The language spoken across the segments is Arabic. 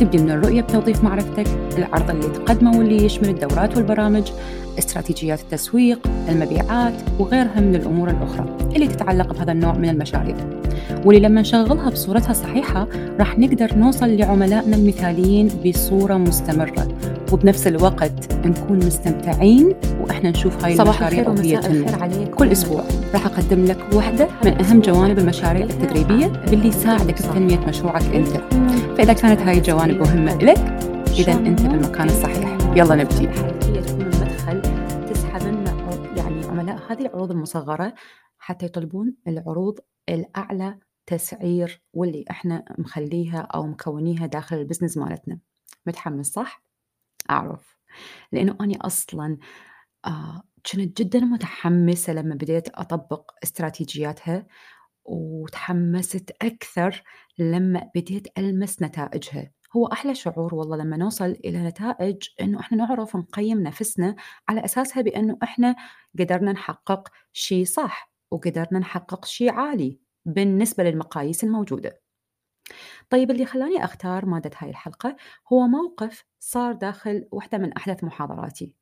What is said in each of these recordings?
تبدي من الرؤية بتوظيف معرفتك العرض اللي تقدمه واللي يشمل الدورات والبرامج استراتيجيات التسويق المبيعات وغيرها من الأمور الأخرى اللي تتعلق بهذا النوع من المشاريع. واللي لما نشغلها بصورتها الصحيحة راح نقدر نوصل لعملائنا المثاليين بصورة مستمرة. وبنفس الوقت نكون مستمتعين وإحنا نشوف هاي صباح المشاريع وهي كل أسبوع راح أقدم لك واحدة من أهم جوانب المشاريع التدريبية باللي يساعدك في تنمية مشروعك أنت. فإذا كانت هاي الجوانب مهمة لك إذا أنت بالمكان الصحيح. يلا نبتدي هي تكون المدخل تسحب لنا يعني عملاء هذه العروض المصغرة حتى يطلبون العروض الأعلى تسعير واللي إحنا مخليها أو مكونيها داخل البزنس مالتنا. متحمس صح؟ أعرف. لأنه أنا أصلا آه كنت جدا متحمسة لما بديت أطبق استراتيجياتها. وتحمست أكثر لما بديت ألمس نتائجها. هو أحلى شعور والله لما نوصل إلى نتائج إنه إحنا نعرف نقيم نفسنا على أساسها بأنه إحنا قدرنا نحقق شيء صح وقدرنا نحقق شيء عالي بالنسبة للمقاييس الموجودة. طيب اللي خلاني أختار مادة هاي الحلقة هو موقف صار داخل واحدة من أحدث محاضراتي.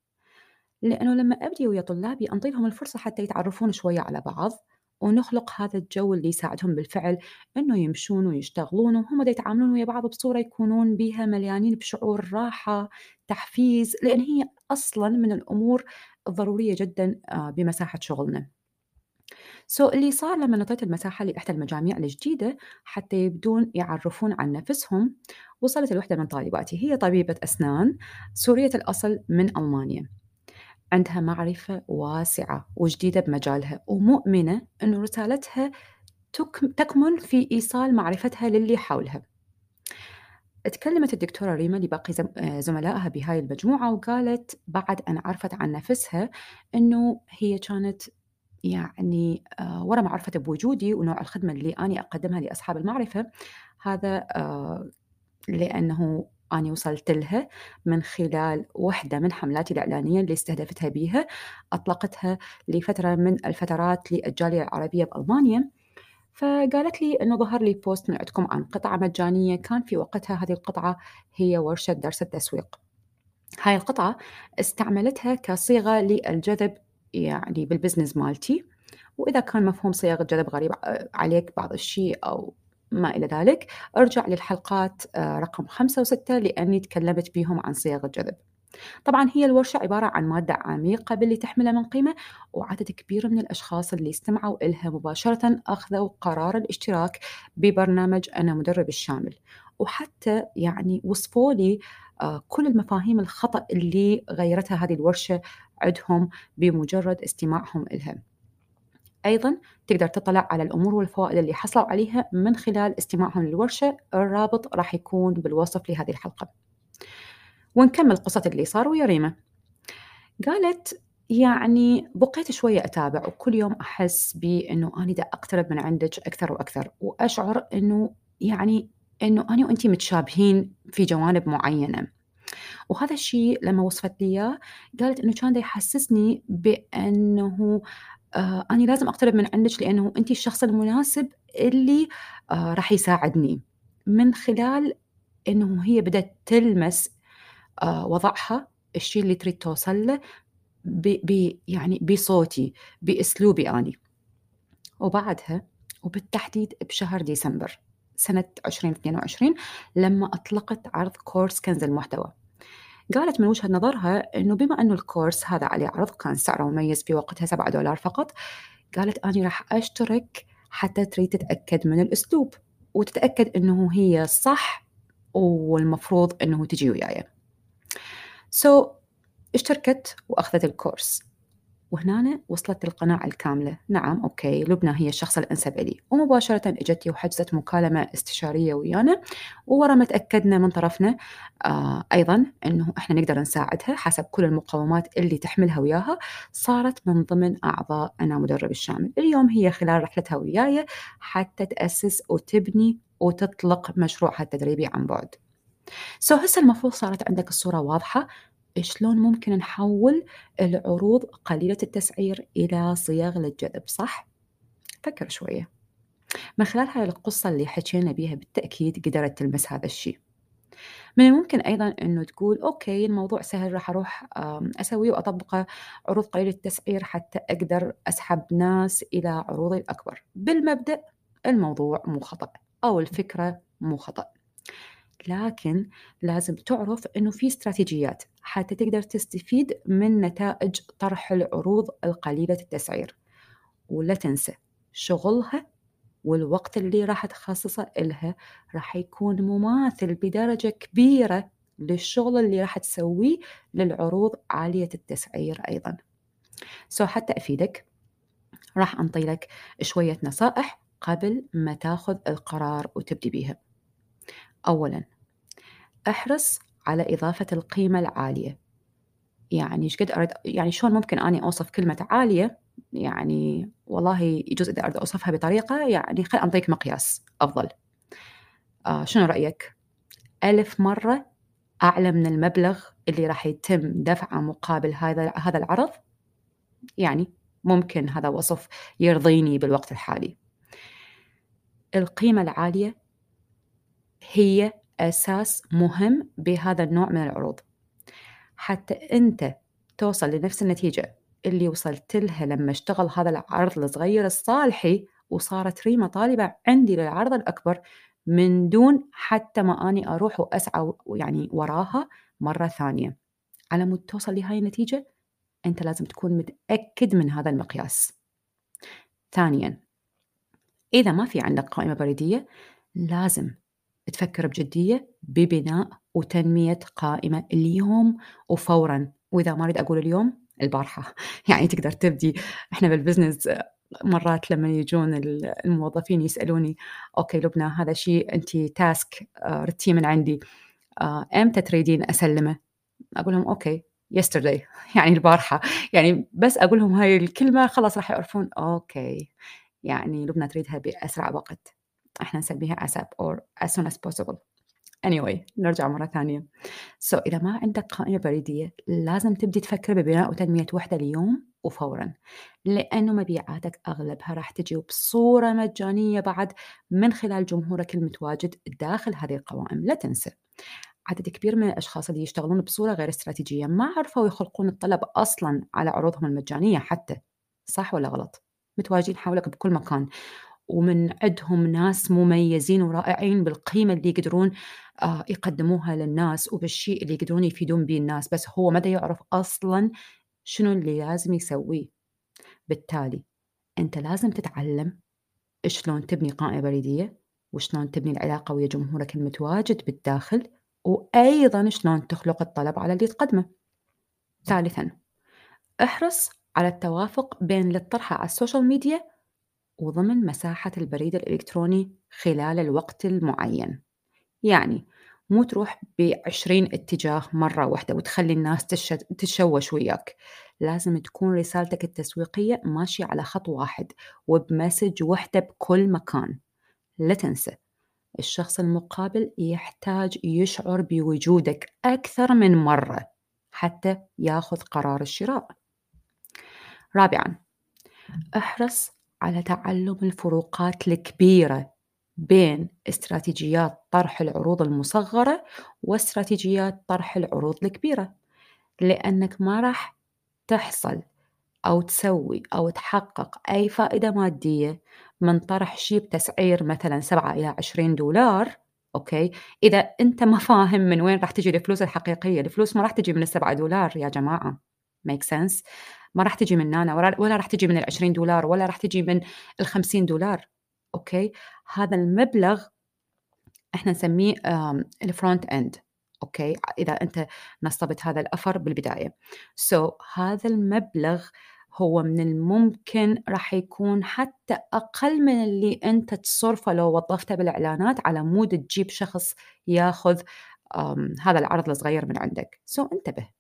لأنه لما أبدي ويا طلابي أنطي لهم الفرصة حتى يتعرفون شوية على بعض ونخلق هذا الجو اللي يساعدهم بالفعل إنه يمشون ويشتغلون وهم دا يتعاملون ويا بعض بصورة يكونون بها مليانين بشعور راحة تحفيز لأن هي أصلا من الأمور الضرورية جدا آه، بمساحة شغلنا. سو اللي صار لما نطيت المساحة لإحدى المجاميع الجديدة حتى يبدون يعرفون عن نفسهم وصلت الوحده من طالباتي هي طبيبة أسنان سورية الأصل من ألمانيا. عندها معرفة واسعة وجديدة بمجالها ومؤمنة أن رسالتها تك- تكمن في إيصال معرفتها للي حولها. تكلمت الدكتورة ريما لباقي آه، زملائها بهاي المجموعة وقالت بعد أن عرفت عن نفسها أنه هي كانت يعني آه، ورا ما عرفت بوجودي ونوع الخدمة اللي أنا أقدمها لأصحاب المعرفة. هذا آه، لأنه أنا وصلت لها من خلال واحدة من حملاتي الإعلانية اللي استهدفتها بيها أطلقتها لفترة من الفترات للجالية العربية بألمانيا. فقالت لي أنه ظهر لي بوست من عندكم عن قطعة مجانية. كان في وقتها هذه القطعة هي ورشة درس التسويق. هاي القطعة استعملتها كصيغة للجذب يعني بالبزنس مالتي. وإذا كان مفهوم صيغ الجذب غريب عليك بعض الشيء أو ما إلى ذلك. أرجع للحلقات آه، رقم خمسة وستة لأني تكلمت بيهم عن صيغ الجذب طبعا هي الورشة عبارة عن مادة عميقة باللي تحمله من قيمة وعدد كبير من الأشخاص اللي استمعوا إلها مباشرة أخذوا قرار الاشتراك ببرنامج أنا مدرب الشامل. وحتى يعني وصفوا لي آه، كل المفاهيم الخطأ اللي غيرتها هذه الورشة عندهم بمجرد استماعهم إلها. أيضا تقدر تطلع على الأمور والفوائد اللي حصلوا عليها من خلال استماعهم للورشة. الرابط راح يكون بالوصف لهذه الحلقة. ونكمل قصة اللي صار ويا ريما. قالت يعني بقيت شوية أتابع وكل يوم أحس بأنه أنا دا أقترب من عندك أكثر وأكثر وأشعر أنه يعني أنه أنا وأنت متشابهين في جوانب معينة. وهذا الشيء لما وصفت لي قالت أنه كان يحسسني بأنه آه أنا لازم أقترب من عندك لأنه أنت الشخص المناسب اللي آه راح يساعدني. من خلال أنه هي بدأت تلمس آه وضعها الشيء اللي تريد توصل له ب ب يعني بصوتي بأسلوبي أني وبعدها وبالتحديد بشهر ديسمبر سنة 2022 لما أطلقت عرض كورس كنز المحتوى. قالت من وجهة نظرها أنه بما أنه الكورس هذا عليه عرض كان سعره مميز في وقتها 7 دولار فقط قالت أنا راح أشترك حتى تريد تتأكد من الأسلوب وتتأكد أنه هي صح والمفروض أنه تجي وياي. so, اشتركت وأخذت الكورس. وهنا وصلت القناعة الكاملة. نعم أوكي لبنى هي الشخص الأنسب لي. ومباشرة إجتي وحجزت مكالمة استشارية ويانا وورا ما تأكدنا من طرفنا آه أيضا أنه إحنا نقدر نساعدها حسب كل المقومات اللي تحملها وياها صارت من ضمن أعضاء أنا مدرب الشامل. اليوم هي خلال رحلتها وياي حتى تأسس وتبني وتطلق مشروعها التدريبي عن بعد. سو هسه المفروض صارت عندك الصورة واضحة. شلون ممكن نحول العروض قليلة التسعير إلى صيغ للجذب صح؟ فكر شوية. من خلال هاي القصة اللي حكينا بيها بالتأكيد قدرت تلمس هذا الشيء. من الممكن أيضا أنه تقول أوكي الموضوع سهل راح أروح أسويه وأطبقه عروض قليلة التسعير حتى أقدر أسحب ناس إلى عروضي الأكبر. بالمبدأ الموضوع مو خطأ أو الفكرة مو خطأ. لكن لازم تعرف إنه في استراتيجيات. حتى تقدر تستفيد من نتائج طرح العروض القليلة التسعير. ولا تنسى شغلها والوقت اللي راح تخصصه إلها راح يكون مماثل بدرجة كبيرة للشغل اللي راح تسويه للعروض عالية التسعير أيضا. سو حتى أفيدك راح أنطي لك شوية نصائح قبل ما تاخذ القرار وتبدي بيها. أولا احرص على إضافة القيمة العالية. يعني إيش قد أرد يعني شلون ممكن أني أوصف كلمة عالية؟ يعني والله يجوز إذا أريد أوصفها بطريقة يعني خل أعطيك مقياس أفضل. آه شنو رأيك؟ ألف مرة أعلى من المبلغ اللي راح يتم دفعه مقابل هذا هذا العرض؟ يعني ممكن هذا وصف يرضيني بالوقت الحالي. القيمة العالية هي أساس مهم بهذا النوع من العروض. حتى أنت توصل لنفس النتيجة اللي وصلت لها لما اشتغل هذا العرض الصغير الصالحي وصارت ريما طالبة عندي للعرض الأكبر من دون حتى ما أني أروح وأسعى يعني وراها مرة ثانية. على مود توصل لهاي النتيجة أنت لازم تكون متأكد من هذا المقياس. ثانيا إذا ما في عندك قائمة بريدية لازم تفكر بجدية ببناء وتنمية قائمة اليوم وفورا. وإذا ما أريد أقول اليوم البارحة. يعني تقدر تبدي. إحنا بالبزنس مرات لما يجون الموظفين يسألوني أوكي لبنى هذا شيء أنت task آه، ردتيه من عندي. آه، أمتى تريدين أسلمه؟ أقول لهم أوكي yesterday. يعني البارحة. يعني بس أقول لهم هاي الكلمة خلاص راح يعرفون أوكي. يعني لبنى تريدها بأسرع وقت. إحنا نسميها ASAP or as soon as possible. Anyway نرجع مرة ثانية. So إذا ما عندك قائمة بريدية لازم تبدي تفكر ببناء وتنمية وحدة اليوم وفورا. لأنه مبيعاتك أغلبها راح تجي بصورة مجانية بعد من خلال جمهورك المتواجد داخل هذه القوائم. لا تنسى عدد كبير من الأشخاص اللي يشتغلون بصورة غير استراتيجية ما عرفوا يخلقون الطلب أصلا على عروضهم المجانية حتى صح ولا غلط؟ متواجدين حولك بكل مكان. ومن عندهم ناس مميزين ورائعين بالقيمة اللي يقدرون آه، يقدموها للناس وبالشيء اللي يقدرون يفيدون به الناس. بس هو مدى يعرف أصلا شنو اللي لازم يسويه. بالتالي أنت لازم تتعلم شلون تبني قائمة بريدية وشلون تبني العلاقة ويا جمهورك المتواجد بالداخل وأيضا شلون تخلق الطلب على اللي تقدمه. ثالثا احرص على التوافق بين اللي تطرحه على السوشيال ميديا وضمن مساحة البريد الإلكتروني خلال الوقت المعين. يعني مو تروح بعشرين اتجاه مرة واحدة وتخلي الناس تشوش وياك. لازم تكون رسالتك التسويقية ماشية على خط واحد وب message وحدة بكل مكان. لا تنسى الشخص المقابل يحتاج يشعر بوجودك أكثر من مرة حتى ياخذ قرار الشراء. رابعا احرص على تعلم الفروقات الكبيرة بين استراتيجيات طرح العروض المصغرة واستراتيجيات طرح العروض الكبيرة. لأنك ما راح تحصل أو تسوي أو تحقق أي فائدة مادية من طرح شيء بتسعير مثلا 7 إلى 20 دولار أوكي؟ إذا أنت ما فاهم من وين راح تجي الفلوس الحقيقية الفلوس ما راح تجي من السبعة دولار يا جماعة. Make sense ما راح تجي من أنا ولا راح تجي من ال 20 دولار ولا راح تجي من ال 50 دولار أوكي؟ هذا المبلغ إحنا نسميه ال front end أوكي؟ إذا أنت نصبت هذا ال offer بالبداية. so, هذا المبلغ هو من الممكن راح يكون حتى أقل من اللي أنت تصرفه لو وظفته بالإعلانات على مود تجيب شخص ياخذ هذا العرض الصغير من عندك. سو so, انتبه.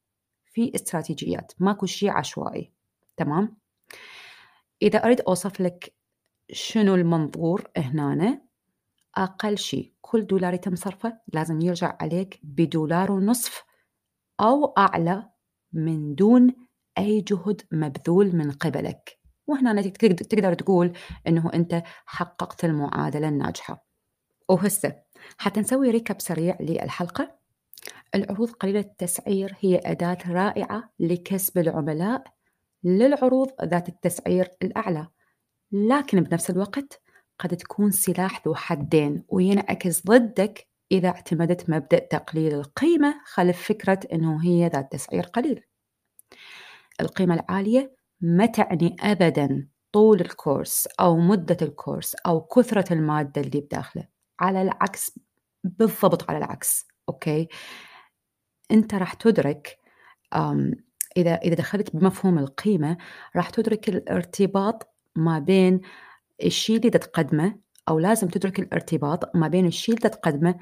في استراتيجيات. ماكو شيء عشوائي. تمام؟ إذا أريد أوصف لك شنو المنظور هنا أقل شيء كل دولار يتم صرفه لازم يرجع عليك بدولار ونصف أو أعلى من دون أي جهد مبذول من قبلك. وهنا تقدر تقول أنه أنت حققت المعادلة الناجحة. وهسه حتى نسوي ريكاب سريع للحلقة. العروض قليلة التسعير هي أداة رائعة لكسب العملاء للعروض ذات التسعير الأعلى. لكن بنفس الوقت قد تكون سلاح ذو حدين وينعكس ضدك إذا اعتمدت مبدأ تقليل القيمة خلف فكرة أنه هي ذات تسعير قليل. القيمة العالية ما تعني أبدا طول الكورس أو مدة الكورس أو كثرة المادة اللي بداخله على العكس بالضبط على العكس أوكي؟ أنت راح تدرك إذا إذا دخلت بمفهوم القيمة راح تدرك الارتباط ما بين الشيء اللي تقدمه أو لازم تدرك الارتباط ما بين الشيء اللي تقدمه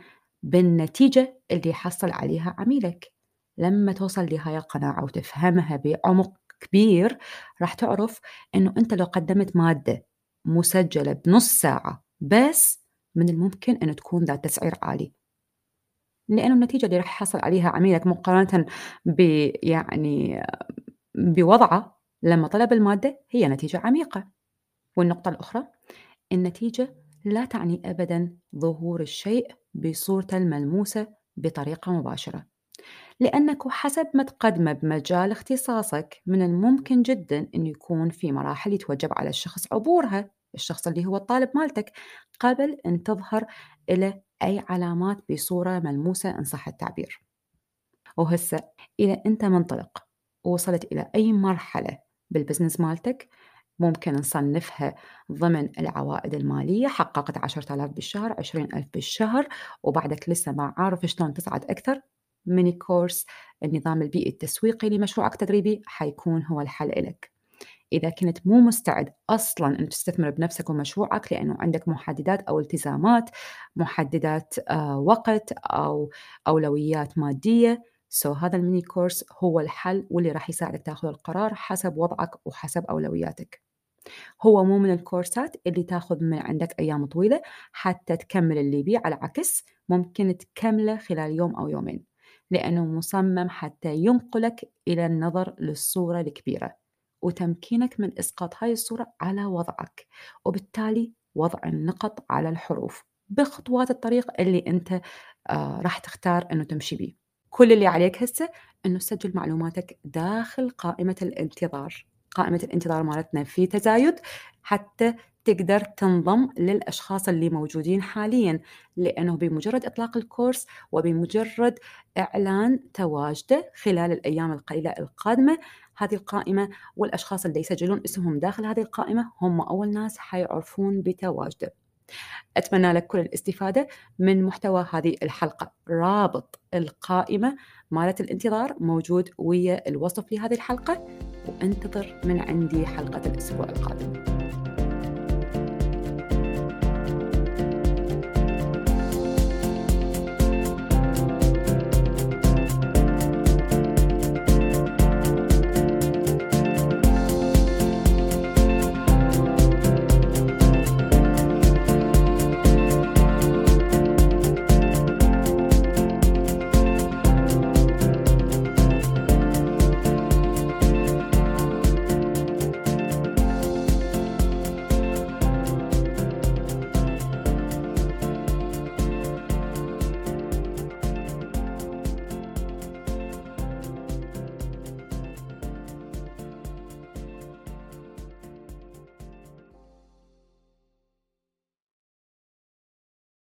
بالنتيجة اللي يحصل عليها عميلك. لما توصل لهاي القناعة وتفهمها بعمق كبير راح تعرف أنه أنت لو قدمت مادة مسجلة بنص ساعة بس من الممكن أن تكون ذات تسعير عالي. لأنه النتيجة اللي راح يحصل عليها عميلك مقارنة ب يعني بوضعه لما طلب المادة هي نتيجة عميقة. والنقطة الأخرى النتيجة لا تعني أبدا ظهور الشيء بصورته الملموسة بطريقة مباشرة لأنك حسب ما تقدمه بمجال اختصاصك من الممكن جدا أن يكون في مراحل يتوجب على الشخص عبورها الشخص اللي هو الطالب مالتك قبل أن تظهر لك أي علامات بصورة ملموسة إن صح التعبير. وهسه إذا أنت منطلق. ووصلت إلى أي مرحلة بالبزنس مالتك ممكن نصنفها ضمن العوائد المالية. حققت عشرة آلاف بالشهر عشرين ألف بالشهر وبعدك لسه ما عارف شلون تصعد أكثر. mini course النظام البيئي التسويقي لمشروعك التدريبي حيكون هو الحل لك إذا كنت مو مستعد أصلا أن تستثمر بنفسك ومشروعك لأنه عندك محددات أو التزامات محددات آه وقت أو أولويات مادية. so, هذا ال mini course هو الحل واللي راح يساعدك تاخذ القرار حسب وضعك وحسب أولوياتك. هو مو من الكورسات اللي تاخذ من عندك أيام طويلة حتى تكمل اللي بيه على عكس ممكن تكمله خلال يوم أو يومين لأنه مصمم حتى ينقلك إلى النظر للصورة الكبيرة. وتمكينك من إسقاط هاي الصورة على وضعك وبالتالي وضع النقط على الحروف بخطوات الطريق اللي أنت آه راح تختار أنه تمشي بيه. كل اللي عليك هسه أنه تسجل معلوماتك داخل قائمة الانتظار. قائمة الانتظار مالتنا في تزايد حتى تقدر تنضم للأشخاص اللي موجودين حاليا لأنه بمجرد إطلاق الكورس وبمجرد إعلان تواجده خلال الأيام القليلة القادمة هذه القائمة والأشخاص اللي يسجلون اسمهم داخل هذه القائمة هم أول ناس حيعرفون بتواجده أتمنى لك كل الاستفادة من محتوى هذه الحلقة. رابط القائمة مالت الانتظار موجود ويا الوصف لهذه الحلقة. وانتظر من عندي حلقة الأسبوع القادم.